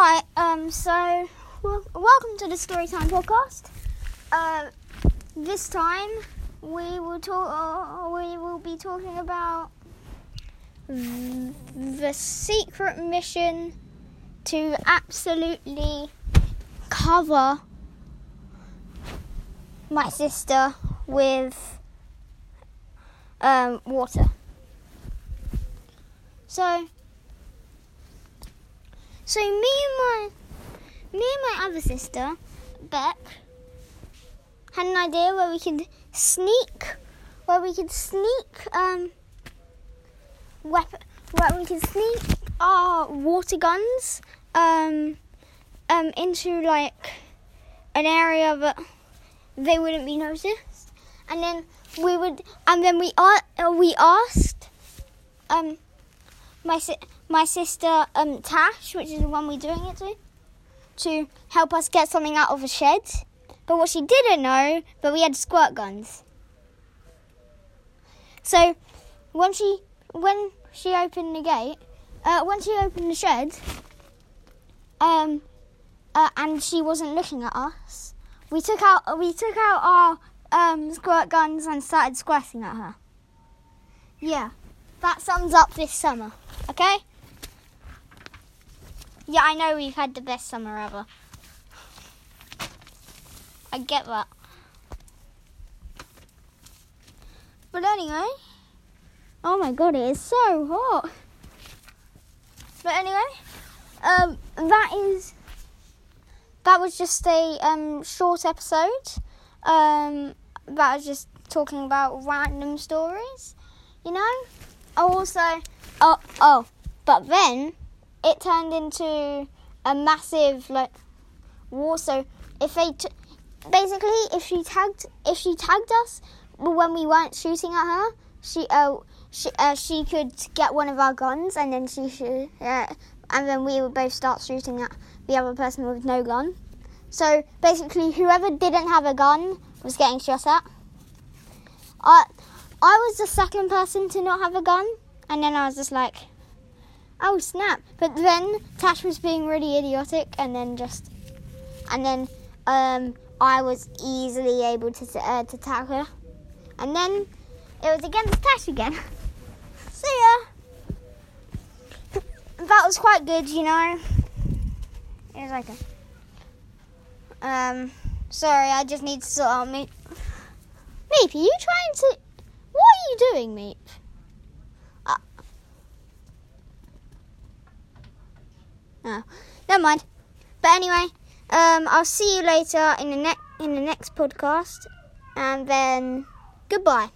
Hi, um, so well, welcome to the Storytime podcast. Uh, this time we will talk. Uh, we will be talking about the secret mission to absolutely cover my sister with um, water. So so me and my me and my other sister, Beck, had an idea where we could sneak where we could sneak um weapon where we could sneak our water guns um um into like an area that they wouldn't be noticed. And then we would and then we uh, we asked um my si- my sister um, Tash, which is the one we're doing it to, to help us get something out of a shed. But what she didn't know, but we had squirt guns. So when she when she opened the gate, uh, when she opened the shed, um, uh, and she wasn't looking at us, we took out we took out our um, squirt guns and started squirting at her. Yeah, that sums up this summer. Okay? Yeah, I know we've had the best summer ever. I get that. But anyway, oh my god, it is so hot. But anyway, um, that is that was just a um short episode. Um, that was just talking about random stories, you know. Also, oh oh, but then it turned into a massive like war. So if they t- basically if she tagged if she tagged us when we weren't shooting at her, she uh she uh, she could get one of our guns and then she should uh, and then we would both start shooting at the other person with no gun. So basically, whoever didn't have a gun was getting shot at. I I was the second person to not have a gun, and then I was just like, oh snap! But then Tash was being really idiotic, and then just, and then um, I was easily able to uh, to tag her, and then it was against Tash again. See ya. That was quite good, you know. It was like a. Um, sorry, I just need to sort out me. Meep, are you trying to? What are you doing, Meep? Oh, never mind. But anyway, um, I'll see you later in the next in the next podcast, and then goodbye.